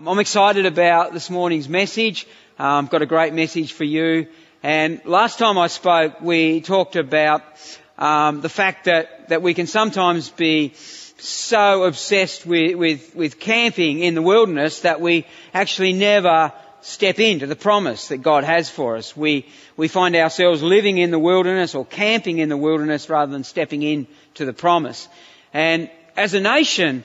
Um, I'm excited about this morning's message. Um, I've got a great message for you. And last time I spoke, we talked about um, the fact that, that we can sometimes be so obsessed with, with, with camping in the wilderness that we actually never step into the promise that God has for us. We, we find ourselves living in the wilderness or camping in the wilderness rather than stepping into the promise. And as a nation,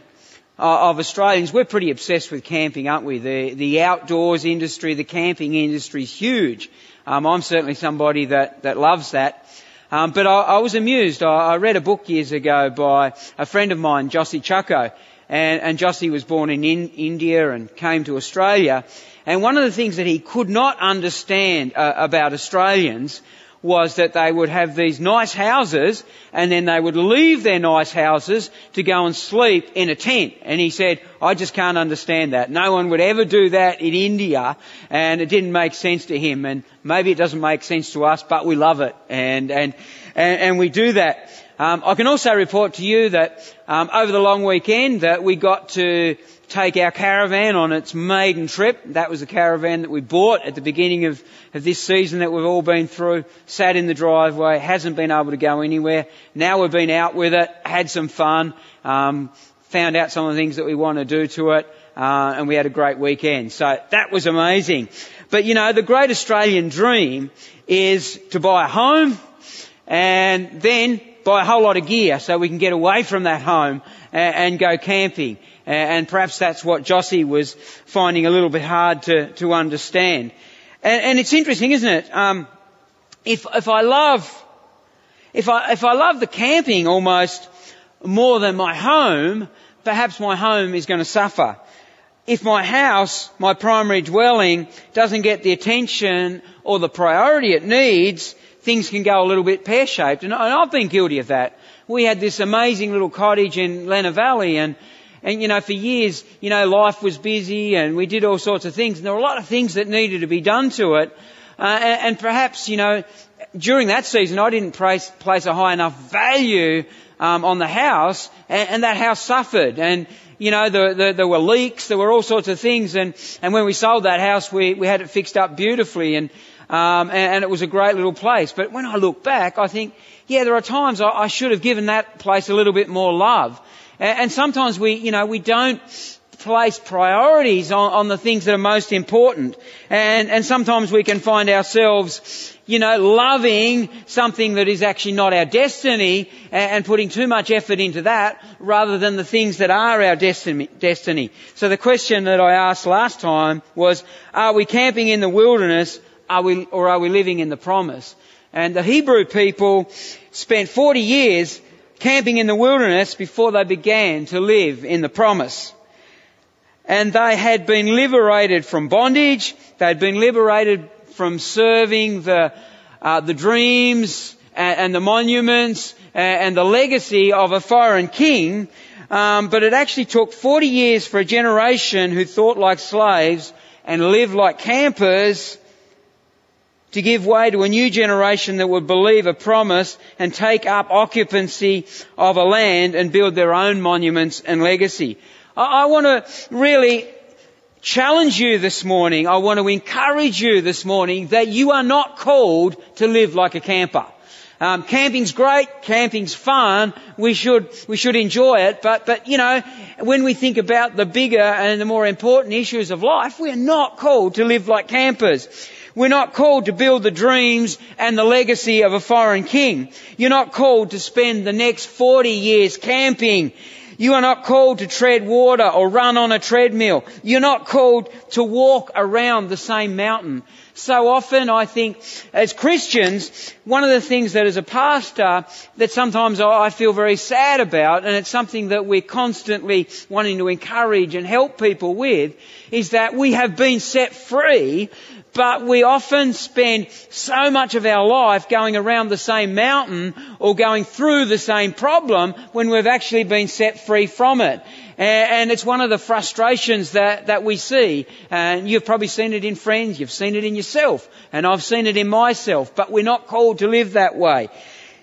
of Australians, we're pretty obsessed with camping, aren't we? The, the outdoors industry, the camping industry is huge. Um, I'm certainly somebody that, that loves that. Um, but I, I, was amused. I, I, read a book years ago by a friend of mine, Jossy Chacko, and, and Jossy was born in, in, India and came to Australia. And one of the things that he could not understand uh, about Australians was that they would have these nice houses and then they would leave their nice houses to go and sleep in a tent. And he said, I just can't understand that. No one would ever do that in India and it didn't make sense to him and maybe it doesn't make sense to us, but we love it and, and, and, and we do that. Um, I can also report to you that um, over the long weekend that we got to take our caravan on its maiden trip. That was the caravan that we bought at the beginning of, of this season that we've all been through. Sat in the driveway, hasn't been able to go anywhere. Now we've been out with it, had some fun, um, found out some of the things that we want to do to it, uh, and we had a great weekend. So that was amazing. But you know, the great Australian dream is to buy a home and then buy a whole lot of gear so we can get away from that home and, and go camping and perhaps that's what Jossy was finding a little bit hard to, to understand. And, and it's interesting, isn't it? Um, if, if I love, if I, if I love the camping almost more than my home, perhaps my home is going to suffer. If my house, my primary dwelling, doesn't get the attention or the priority it needs, things can go a little bit pear-shaped. And, and I've been guilty of that. We had this amazing little cottage in Lenah Valley and and you know, for years, you know, life was busy and we did all sorts of things and there were a lot of things that needed to be done to it. Uh, and, and, perhaps, you know, during that season I didn't place, place a high enough value um, on the house and, and, that house suffered. And, you know, the, the, there were leaks, there were all sorts of things and, and when we sold that house we, we had it fixed up beautifully and, um, and, it was a great little place. But when I look back, I think, yeah, there are times I, I should have given that place a little bit more love. And sometimes we, you know, we don't place priorities on, on the things that are most important. And, and sometimes we can find ourselves, you know, loving something that is actually not our destiny and, and putting too much effort into that rather than the things that are our destiny, destiny. So the question that I asked last time was, are we camping in the wilderness are we, or are we living in the promise? And the Hebrew people spent 40 years camping in the wilderness before they began to live in the promise. And they had been liberated from bondage. They had been liberated from serving the, uh, the dreams and, and, the monuments and, and, the legacy of a foreign king. Um, but it actually took 40 years for a generation who thought like slaves and lived like campers to give way to a new generation that would believe a promise and take up occupancy of a land and build their own monuments and legacy. I, I want to really challenge you this morning. I want to encourage you this morning that you are not called to live like a camper. Um, camping's great, camping's fun. We should we should enjoy it, but but you know when we think about the bigger and the more important issues of life, we are not called to live like campers. We're not called to build the dreams and the legacy of a foreign king. You're not called to spend the next 40 years camping. You are not called to tread water or run on a treadmill. You're not called to walk around the same mountain. So often I think as Christians, one of the things that as a pastor that sometimes I feel very sad about, and it's something that we're constantly wanting to encourage and help people with, is that we have been set free but we often spend so much of our life going around the same mountain or going through the same problem when we've actually been set free from it. And it's one of the frustrations that, that we see. And you've probably seen it in friends, you've seen it in yourself, and I've seen it in myself, but we're not called to live that way.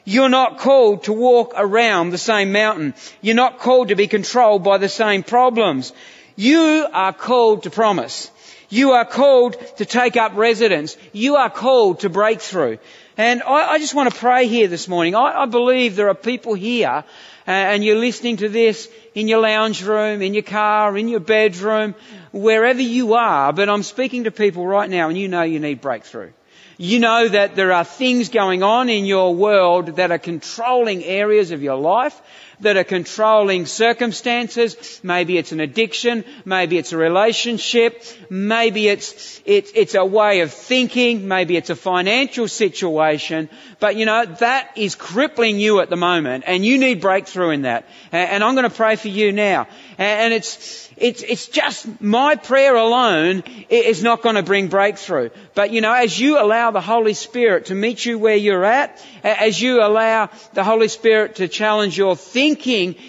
You're not called to walk around the same mountain. You're not called to be controlled by the same problems. You are called to promise. You are called to take up residence. You are called to breakthrough. And I, I just want to pray here this morning. I, I believe there are people here uh, and you're listening to this in your lounge room, in your car, in your bedroom, wherever you are, but I'm speaking to people right now and you know you need breakthrough. You know that there are things going on in your world that are controlling areas of your life that are controlling circumstances. Maybe it's an addiction. Maybe it's a relationship. Maybe it's, it's, a way of thinking. Maybe it's a financial situation. But you know, that is crippling you at the moment and you need breakthrough in that. And I'm going to pray for you now. And it's, it's, it's just my prayer alone is not going to bring breakthrough. But you know, as you allow the Holy Spirit to meet you where you're at, as you allow the Holy Spirit to challenge your thinking,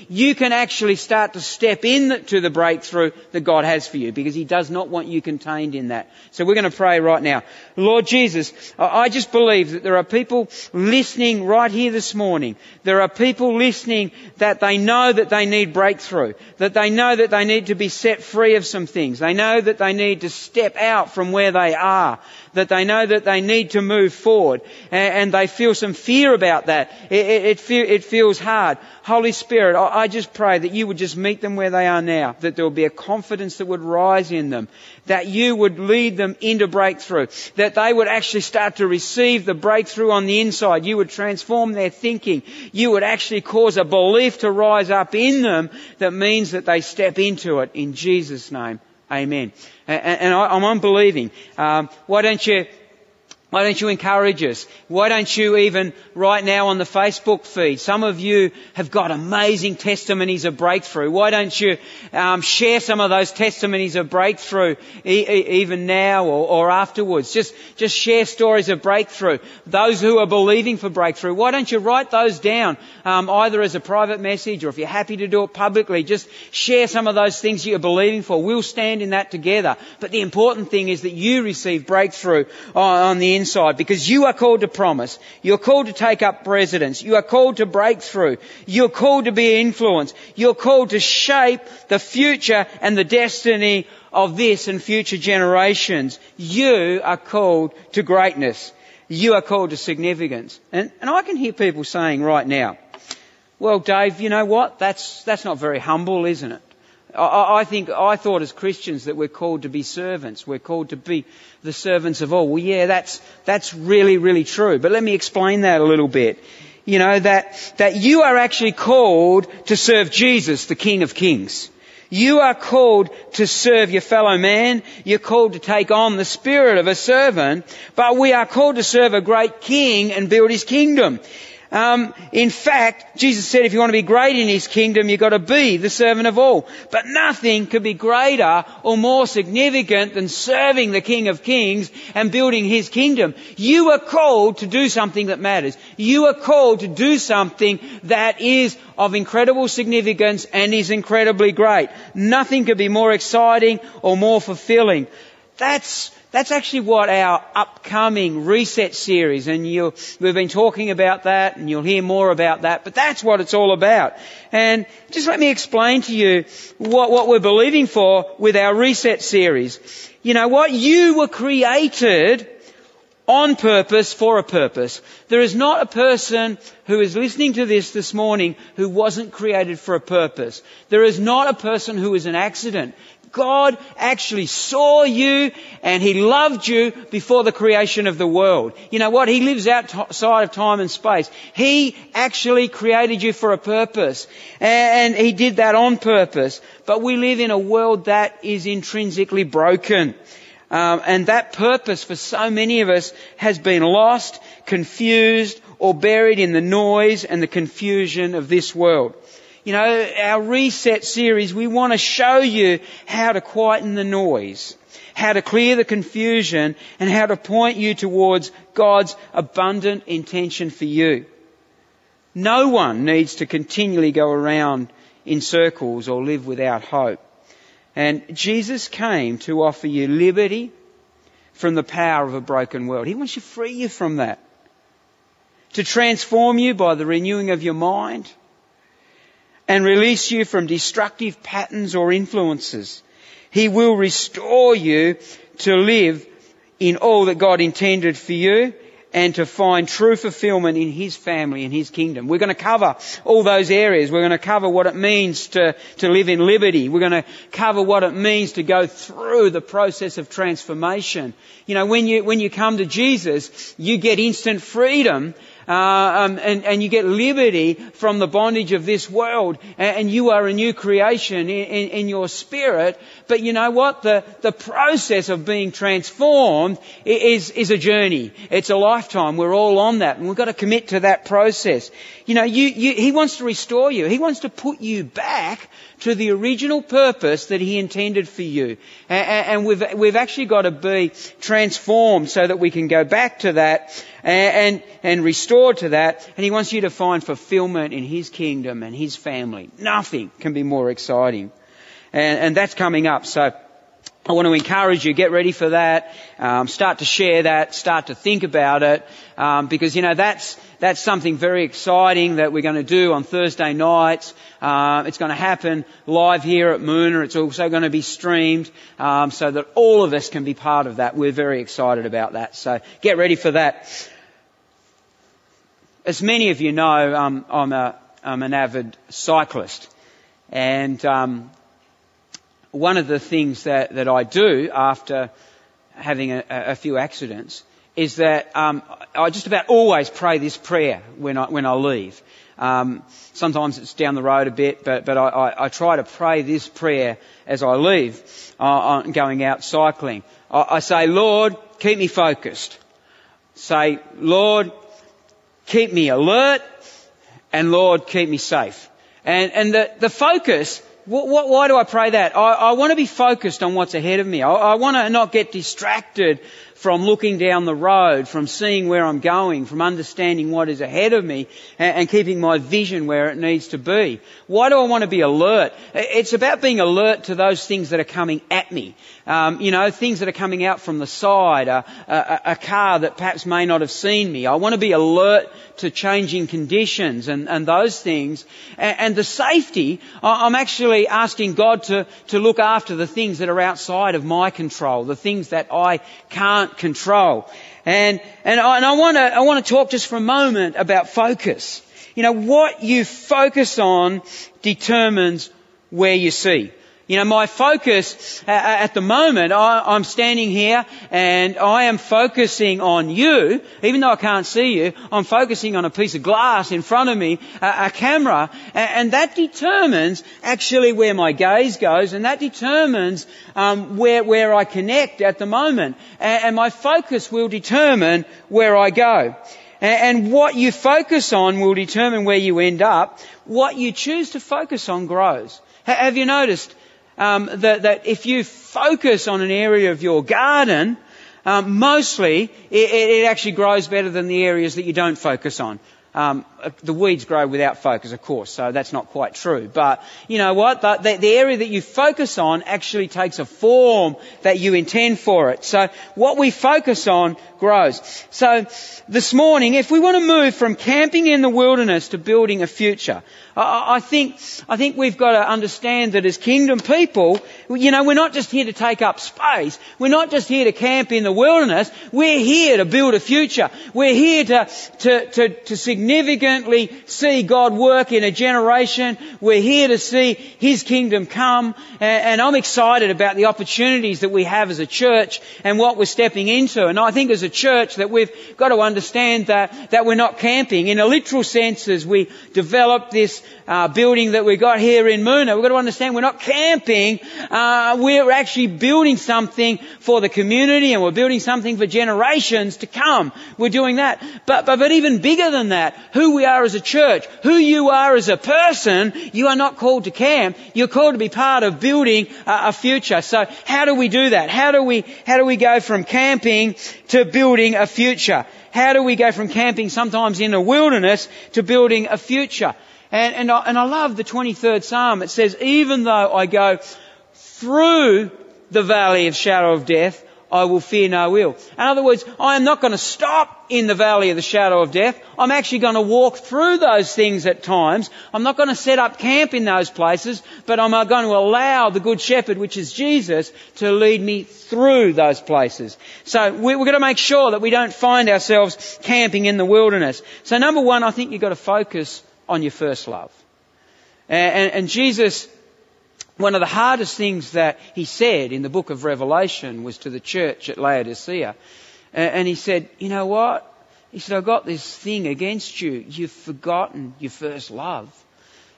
you can actually start to step into the breakthrough that God has for you because He does not want you contained in that. So we're going to pray right now. Lord Jesus, I just believe that there are people listening right here this morning. There are people listening that they know that they need breakthrough, that they know that they need to be set free of some things. They know that they need to step out from where they are that they know that they need to move forward and, they feel some fear about that. It feels hard. Holy Spirit, I, just pray that you would just meet them where they are now, that there will be a confidence that would rise in them, that you would lead them into breakthrough, that they would actually start to receive the breakthrough on the inside. You would transform their thinking. You would actually cause a belief to rise up in them that means that they step into it in Jesus' name. Amen. And, and I, am unbelieving. Um, why don't you why don't you encourage us? Why don't you even right now on the Facebook feed? Some of you have got amazing testimonies of breakthrough. Why don't you um, share some of those testimonies of breakthrough e- even now or, or, afterwards? Just just share stories of breakthrough. Those who are believing for breakthrough, why don't you write those down um, either as a private message or if you're happy to do it publicly? Just share some of those things you're believing for. We'll stand in that together. But the important thing is that you receive breakthrough on, on the inside because you are called to promise. You're called to take up residence. You are called to break through. You're called to be influenced. You're called to shape the future and the destiny of this and future generations. You are called to greatness. You are called to significance. And, and I can hear people saying right now, well, Dave, you know what? That's, that's not very humble, isn't it? I, I think, I thought as Christians that we're called to be servants. We're called to be the servants of all. Well, yeah, that's, that's really, really true. But let me explain that a little bit. You know, that, that you are actually called to serve Jesus, the King of Kings. You are called to serve your fellow man. You're called to take on the spirit of a servant. But we are called to serve a great king and build his kingdom. Um, in fact, Jesus said if you want to be great in His kingdom, you've got to be the servant of all. But nothing could be greater or more significant than serving the King of Kings and building His kingdom. You are called to do something that matters. You are called to do something that is of incredible significance and is incredibly great. Nothing could be more exciting or more fulfilling. That's that's actually what our upcoming reset series, and you, we've been talking about that, and you'll hear more about that, but that's what it's all about. And just let me explain to you what, what we're believing for with our reset series. You know what? You were created on purpose for a purpose. There is not a person who is listening to this this morning who wasn't created for a purpose. There is not a person who is an accident. God actually saw you and He loved you before the creation of the world. You know what? He lives outside of time and space. He actually created you for a purpose. And He did that on purpose. But we live in a world that is intrinsically broken. Um, and that purpose for so many of us has been lost, confused, or buried in the noise and the confusion of this world you know, our reset series, we want to show you how to quieten the noise, how to clear the confusion, and how to point you towards God's abundant intention for you. No one needs to continually go around in circles or live without hope. And Jesus came to offer you liberty from the power of a broken world. He wants to free you from that. To transform you by the renewing of your mind and release you from destructive patterns or influences He will restore you to live in all that God intended for you and to find true fulfillment in His family and His kingdom. We're going to cover all those areas. We're going to cover what it means to, to live in liberty. We're going to cover what it means to go through the process of transformation. You know, when you, when you come to Jesus, you get instant freedom uh, um, and, and, you get liberty from the bondage of this world, and, and you are a new creation in, in, in, your spirit. But you know what? The, the process of being transformed is, is a journey. It's a lifetime. We're all on that, and we've got to commit to that process. You know, you, you, He wants to restore you. He wants to put you back to the original purpose that He intended for you. And, and we've, we've actually got to be transformed so that we can go back to that and, and, and restored to that. And He wants you to find fulfillment in His kingdom and His family. Nothing can be more exciting. And, and that's coming up. So I want to encourage you, get ready for that, um, start to share that, start to think about it, um, because you know that's that's something very exciting that we're going to do on Thursday nights. Uh, it's going to happen live here at Moonah. It's also going to be streamed um, so that all of us can be part of that. We're very excited about that. So get ready for that. As many of you know, um, I'm, a, I'm an avid cyclist, and um, one of the things that, that I do after having a, a few accidents is that um, I just about always pray this prayer when I, when I leave. Um, sometimes it's down the road a bit, but, but I, I, I try to pray this prayer as I leave, uh, going out cycling. I, I say, Lord, keep me focused. Say, Lord, keep me alert, and Lord, keep me safe. And, and the, the focus why do I pray that? I, I, want to be focused on what's ahead of me. I, I want to not get distracted from looking down the road, from seeing where I'm going, from understanding what is ahead of me and, and, keeping my vision where it needs to be. Why do I want to be alert? It's about being alert to those things that are coming at me. Um, you know, things that are coming out from the side, a, a, a, car that perhaps may not have seen me. I want to be alert to changing conditions and, and those things. And, and the safety, I'm actually asking God to, to look after the things that are outside of my control, the things that I can't control. And, and I, and I want to, I want to talk just for a moment about focus. You know, what you focus on determines where you see. You know, my focus uh, uh, at the moment, I, am standing here and I am focusing on you, even though I can't see you, I'm focusing on a piece of glass in front of me, a, camera, and, that determines actually where my gaze goes and that determines um, where, where I connect at the moment. And my focus will determine where I go. And what you focus on will determine where you end up. What you choose to focus on grows. Have you noticed um, that, that, if you focus on an area of your garden, um, mostly it, it, actually grows better than the areas that you don't focus on. Um, uh, the weeds grow without focus, of course, so that's not quite true. But you know what? The, the, the, area that you focus on actually takes a form that you intend for it. So what we focus on grows. So this morning, if we want to move from camping in the wilderness to building a future, I, think I think we've got to understand that as kingdom people, you know, we're not just here to take up space. We're not just here to camp in the wilderness. We're here to build a future. We're here to to to, to significantly see God work in a generation. We're here to see His kingdom come. And I'm excited about the opportunities that we have as a church and what we're stepping into. And I think as a church that we've got to understand that, that we're not camping. In a literal sense, as we develop this uh, building that we've got here in Moonah, we've got to understand we're not camping. Uh, we're actually building something for the community and we're building something for generations to come. We're doing that. But, but, but even bigger than that, who we are as a church, who you are as a person, you are not called to camp. You're called to be part of building a, a future. So how do we do that? How do we, how do we go from camping to building a future? How do we go from camping sometimes in the wilderness to building a future? And, and, I, and I love the 23rd Psalm. It says, even though I go through the valley of shadow of death, I will fear no ill. In other words, I am not going to stop in the valley of the shadow of death. I'm actually going to walk through those things at times. I'm not going to set up camp in those places, but I'm going to allow the Good Shepherd, which is Jesus, to lead me through those places. So we're going to make sure that we don't find ourselves camping in the wilderness. So number one, I think you've got to focus on your first love. And, and, and Jesus one of the hardest things that he said in the book of Revelation was to the church at Laodicea. And he said, you know what? He said, I've got this thing against you. You've forgotten your first love.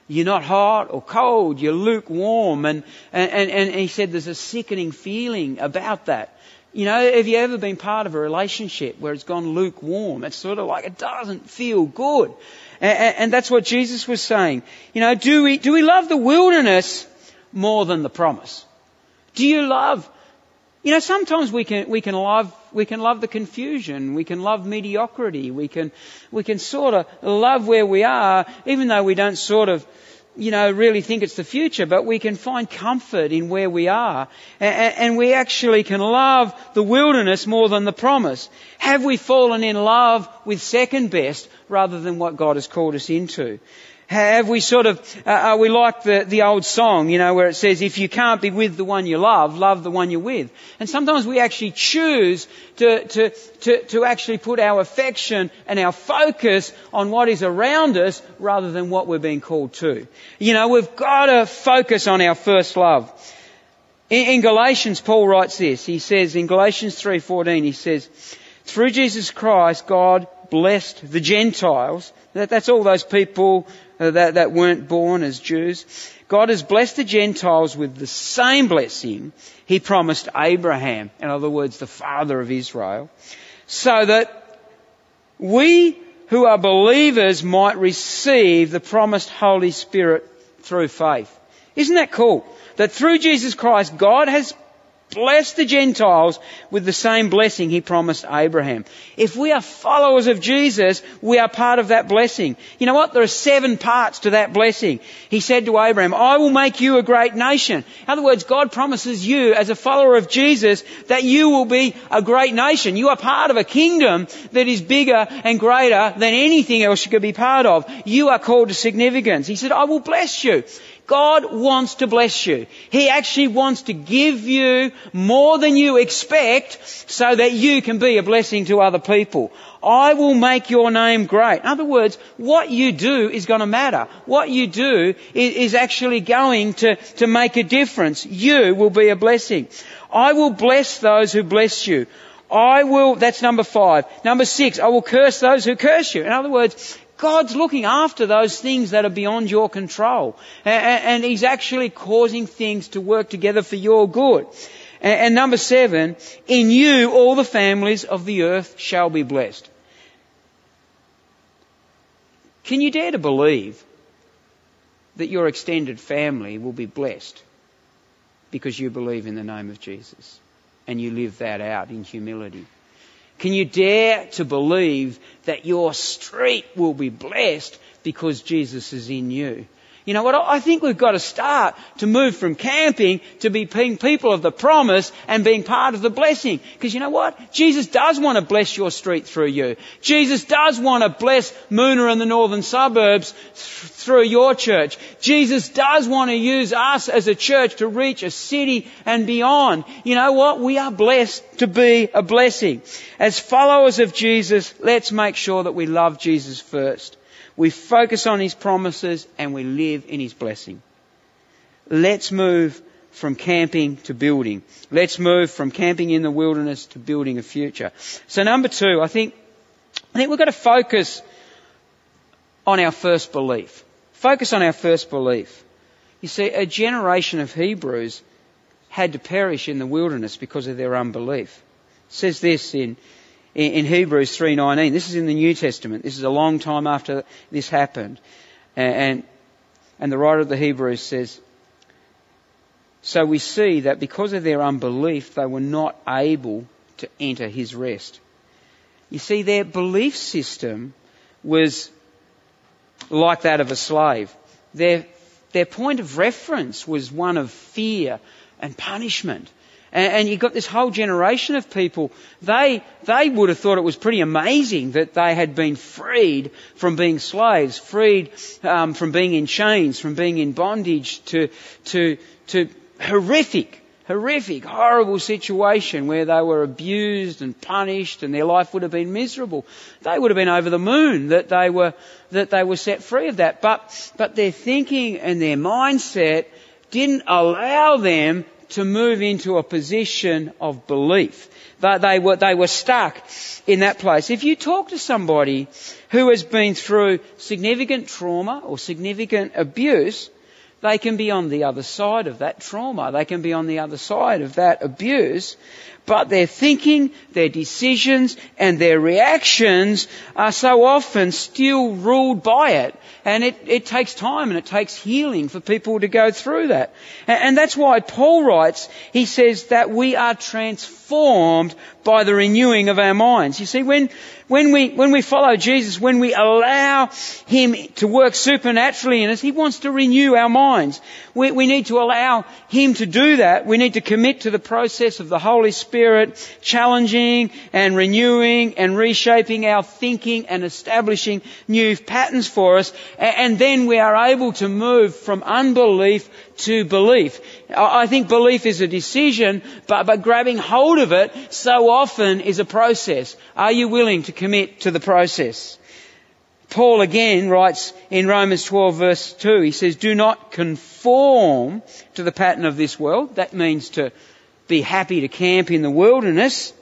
You're not hot or cold. You're lukewarm. And, and, and, and he said there's a sickening feeling about that. You know, have you ever been part of a relationship where it's gone lukewarm? It's sort of like it doesn't feel good. And, and that's what Jesus was saying. You know, do we, do we love the wilderness more than the promise? Do you love, you know, sometimes we can, we can love, we can love the confusion. We can love mediocrity. We can, we can sort of love where we are, even though we don't sort of, you know, really think it's the future, but we can find comfort in where we are. And, we actually can love the wilderness more than the promise. Have we fallen in love with second best rather than what God has called us into? Have we sort of, uh, are we like the, the old song, you know, where it says, if you can't be with the one you love, love the one you're with. And sometimes we actually choose to, to, to, to actually put our affection and our focus on what is around us rather than what we're being called to. You know, we've got to focus on our first love. In, in Galatians, Paul writes this. He says, in Galatians 3.14, he says, through Jesus Christ, God blessed the Gentiles. That, that's all those people uh, Uh, that, that weren't born as Jews. God has blessed the Gentiles with the same blessing he promised Abraham, in other words, the father of Israel, so that we who are believers might receive the promised Holy Spirit through faith. Isn't that cool? That through Jesus Christ, God has bless the Gentiles with the same blessing he promised Abraham. If we are followers of Jesus, we are part of that blessing. You know what? There are seven parts to that blessing. He said to Abraham, I will make you a great nation. In other words, God promises you as a follower of Jesus that you will be a great nation. You are part of a kingdom that is bigger and greater than anything else you could be part of. You are called to significance. He said, I will bless you. God wants to bless you. He actually wants to give you more than you expect so that you can be a blessing to other people. I will make your name great. In other words, what you do is going to matter. What you do is actually going to, to make a difference. You will be a blessing. I will bless those who bless you. I will, that's number five. Number six, I will curse those who curse you. In other words, God's looking after those things that are beyond your control. And He's actually causing things to work together for your good. And number seven, in you all the families of the earth shall be blessed. Can you dare to believe that your extended family will be blessed because you believe in the name of Jesus and you live that out in humility? Can you dare to believe that your street will be blessed because Jesus is in you? You know what? I think we've got to start to move from camping to be being people of the promise and being part of the blessing. Because you know what? Jesus does want to bless your street through you. Jesus does want to bless Moonah and the northern suburbs th- through your church. Jesus does want to use us as a church to reach a city and beyond. You know what? We are blessed to be a blessing. As followers of Jesus, let's make sure that we love Jesus first. We focus on His promises and we live in His blessing. Let's move from camping to building. Let's move from camping in the wilderness to building a future. So number two, I think, I think we've got to focus on our first belief. Focus on our first belief. You see, a generation of Hebrews had to perish in the wilderness because of their unbelief. It says this in in, Hebrews 3.19. This is in the New Testament. This is a long time after this happened. And, and the writer of the Hebrews says, So we see that because of their unbelief, they were not able to enter his rest. You see, their belief system was like that of a slave. Their, their point of reference was one of fear and punishment. And, and you've got this whole generation of people. They, they would have thought it was pretty amazing that they had been freed from being slaves, freed um, from being in chains, from being in bondage to, to, to horrific, horrific, horrible situation where they were abused and punished and their life would have been miserable. They would have been over the moon that they were, that they were set free of that. But, but their thinking and their mindset didn't allow them to move into a position of belief. They, they, were, they were stuck in that place. If you talk to somebody who has been through significant trauma or significant abuse, they can be on the other side of that trauma. They can be on the other side of that abuse. But their thinking, their decisions, and their reactions are so often still ruled by it. And it, it takes time and it takes healing for people to go through that. And, and that's why Paul writes, he says that we are transformed by the renewing of our minds. You see, when, when we, when we follow Jesus, when we allow Him to work supernaturally in us, He wants to renew our minds. We, we need to allow Him to do that. We need to commit to the process of the Holy Spirit challenging and renewing and reshaping our thinking and establishing new patterns for us. And then we are able to move from unbelief to belief. I think belief is a decision, but, but grabbing hold of it so often is a process. Are you willing to commit to the process? Paul again writes in Romans 12 verse 2, he says, do not conform to the pattern of this world. That means to be happy to camp in the wilderness,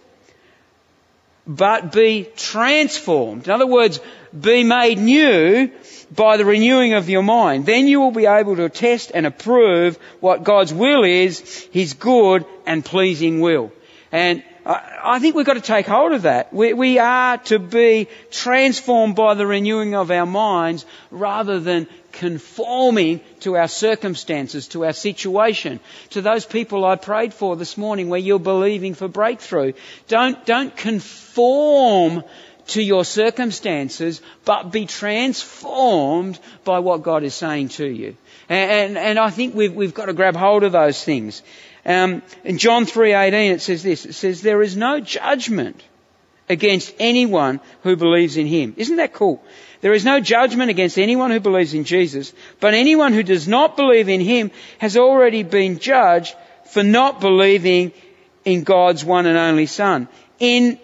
but be transformed. In other words, be made new by the renewing of your mind. Then you will be able to test and approve what God's will is, His good and pleasing will. And I think we've got to take hold of that. We, we, are to be transformed by the renewing of our minds rather than conforming to our circumstances, to our situation, to those people I prayed for this morning where you're believing for breakthrough. Don't, don't conform to your circumstances, but be transformed by what God is saying to you. And, and, and I think we've, we've got to grab hold of those things. Um, in John 3.18 it says this, it says, there is no judgment against anyone who believes in Him. Isn't that cool? There is no judgment against anyone who believes in Jesus, but anyone who does not believe in Him has already been judged for not believing in God's one and only Son. In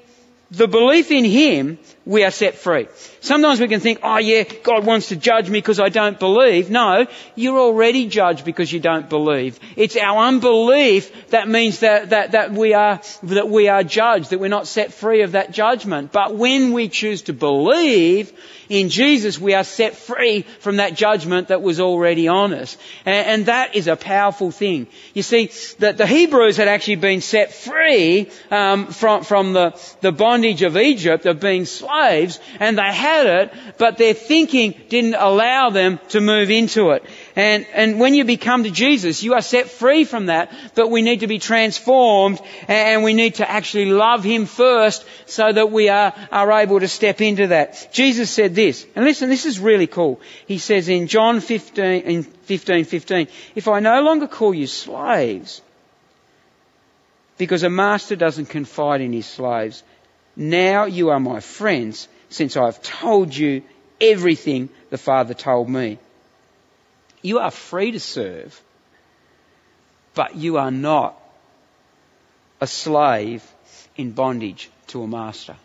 the belief in Him, we are set free. Sometimes we can think, oh yeah, God wants to judge me because I don't believe. No, you're already judged because you don't believe. It's our unbelief that means that, that, that we are, that we are judged, that we're not set free of that judgment. But when we choose to believe, in Jesus we are set free from that judgment that was already on us. And, and that is a powerful thing. You see, that the Hebrews had actually been set free um, from, from the, the bondage of Egypt, of being slaves, and they had it, but their thinking didn't allow them to move into it. And, and when you become to Jesus, you are set free from that, but we need to be transformed and we need to actually love Him first so that we are, are able to step into that. Jesus said this, and listen, this is really cool. He says in John 15, in 15, 15, if I no longer call you slaves, because a master doesn't confide in his slaves, now you are my friends since I've told you everything the Father told me. You are free to serve, but you are not a slave in bondage to a master.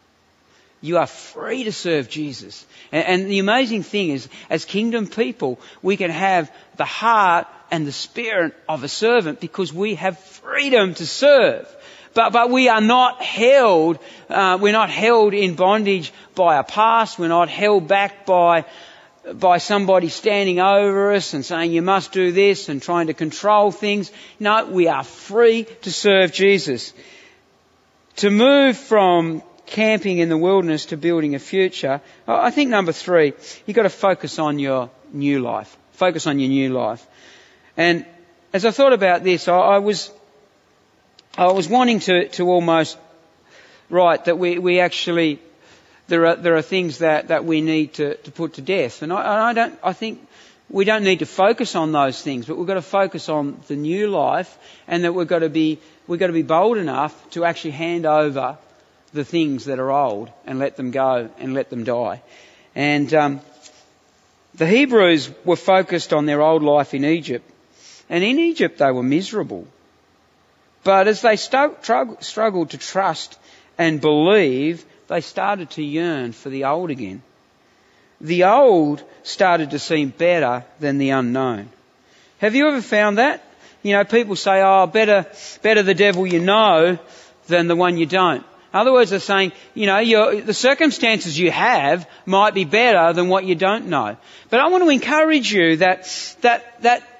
You are free to serve Jesus. And, and, the amazing thing is, as kingdom people, we can have the heart and the spirit of a servant because we have freedom to serve. But, but we are not held, uh, we're not held in bondage by a past, we're not held back by by somebody standing over us and saying you must do this and trying to control things. No, we are free to serve Jesus. To move from camping in the wilderness to building a future, I think number three, you've got to focus on your new life. Focus on your new life. And as I thought about this, I, I was, I was wanting to, to almost write that we, we actually there are, there are things that, that we need to, to put to death. And I, I don't, I think we don't need to focus on those things, but we've got to focus on the new life and that we've got to be we've got to be bold enough to actually hand over the things that are old and let them go and let them die. And um, the Hebrews were focused on their old life in Egypt. And in Egypt they were miserable. But as they struggled to trust and believe, they started to yearn for the old again. The old started to seem better than the unknown. Have you ever found that? You know, people say, oh, better, better the devil you know than the one you don't. In other words, they're saying, you know, your, the circumstances you have might be better than what you don't know. But I want to encourage you that, that, that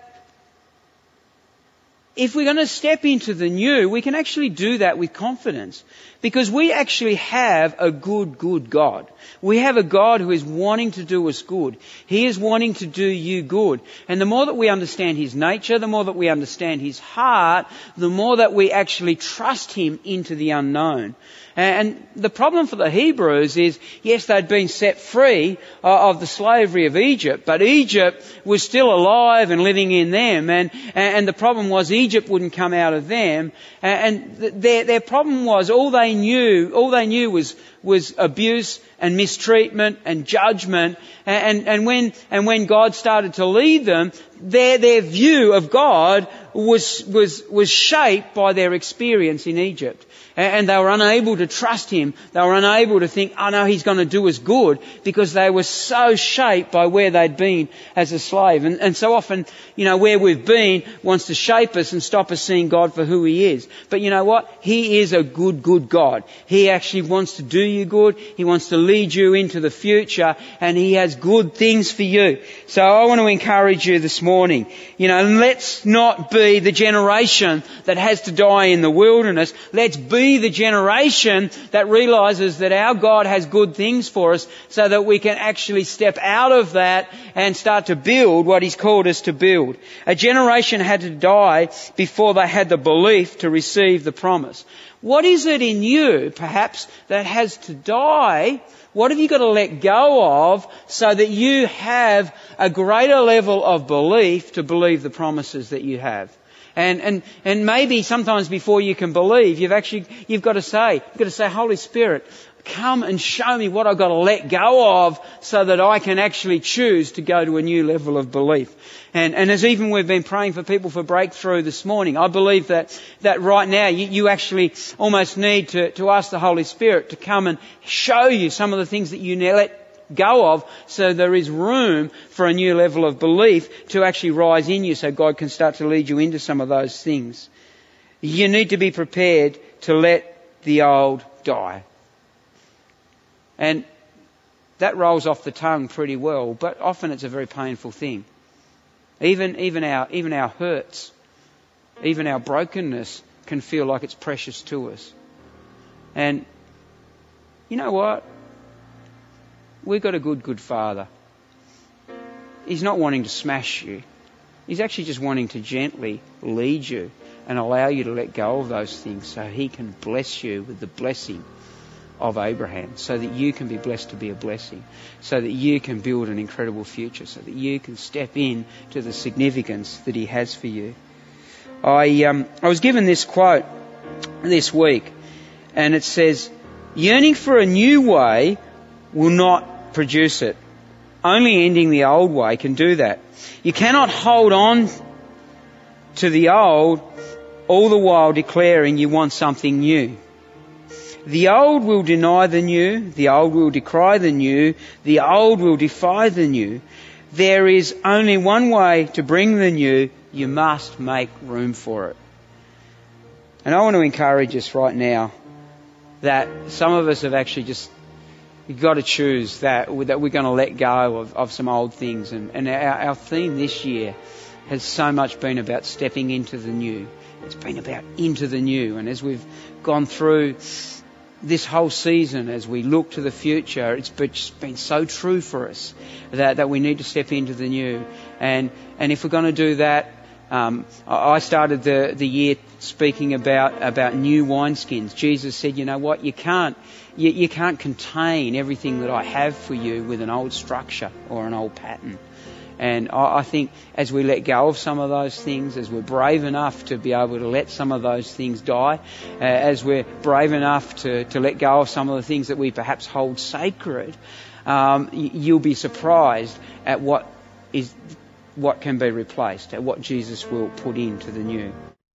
if we're going to step into the new, we can actually do that with confidence. Because we actually have a good, good God. We have a God who is wanting to do us good. He is wanting to do you good. And the more that we understand His nature, the more that we understand His heart, the more that we actually trust Him into the unknown. And the problem for the Hebrews is, yes, they'd been set free uh, of the slavery of Egypt, but Egypt was still alive and living in them, and, and the problem was Egypt wouldn't come out of them, and their, their problem was all they knew, all they knew was, was abuse and mistreatment and judgment, and, and, when, and when God started to lead them, their, their view of God was, was, was shaped by their experience in Egypt and they were unable to trust him. They were unable to think, oh no, he's going to do us good because they were so shaped by where they'd been as a slave. And, and so often, you know, where we've been wants to shape us and stop us seeing God for who he is. But you know what? He is a good, good God. He actually wants to do you good. He wants to lead you into the future and he has good things for you. So I want to encourage you this morning. You know, let's not be the generation that has to die in the wilderness. Let's be the generation that realizes that our God has good things for us so that we can actually step out of that and start to build what He's called us to build. A generation had to die before they had the belief to receive the promise. What is it in you, perhaps, that has to die what have you got to let go of so that you have a greater level of belief to believe the promises that you have? And, and, and maybe sometimes before you can believe, you've actually, you've got to say, you've got to say, Holy Spirit, come and show me what I've got to let go of so that I can actually choose to go to a new level of belief. And, and as even we've been praying for people for breakthrough this morning, I believe that, that right now you, you actually almost need to, to ask the Holy Spirit to come and show you some of the things that you let go of so there is room for a new level of belief to actually rise in you so God can start to lead you into some of those things. You need to be prepared to let the old die. And that rolls off the tongue pretty well, but often it's a very painful thing. Even, even our, even our hurts, even our brokenness can feel like it's precious to us. And you know what? We've got a good, good Father. He's not wanting to smash you. He's actually just wanting to gently lead you and allow you to let go of those things so He can bless you with the blessing of Abraham, so that you can be blessed to be a blessing, so that you can build an incredible future, so that you can step in to the significance that He has for you. I, um, I was given this quote this week, and it says, Yearning for a new way will not produce it. Only ending the old way can do that. You cannot hold on to the old all the while declaring you want something new. The old will deny the new, the old will decry the new, the old will defy the new. There is only one way to bring the new, you must make room for it. And I want to encourage us right now that some of us have actually just You've got to choose that, that we're going to let go of, of some old things. And, and our, our theme this year has so much been about stepping into the new. It's been about into the new. And as we've gone through this whole season, as we look to the future, it's been so true for us that, that we need to step into the new. And, and if we're going to do that, um, I started the, the year speaking about, about new wineskins. Jesus said, you know what, you can't, you, you can't contain everything that I have for you with an old structure or an old pattern. And I, I think as we let go of some of those things, as we're brave enough to be able to let some of those things die, uh, as we're brave enough to, to let go of some of the things that we perhaps hold sacred, um, you'll be surprised at what is what can be replaced, at what Jesus will put into the new.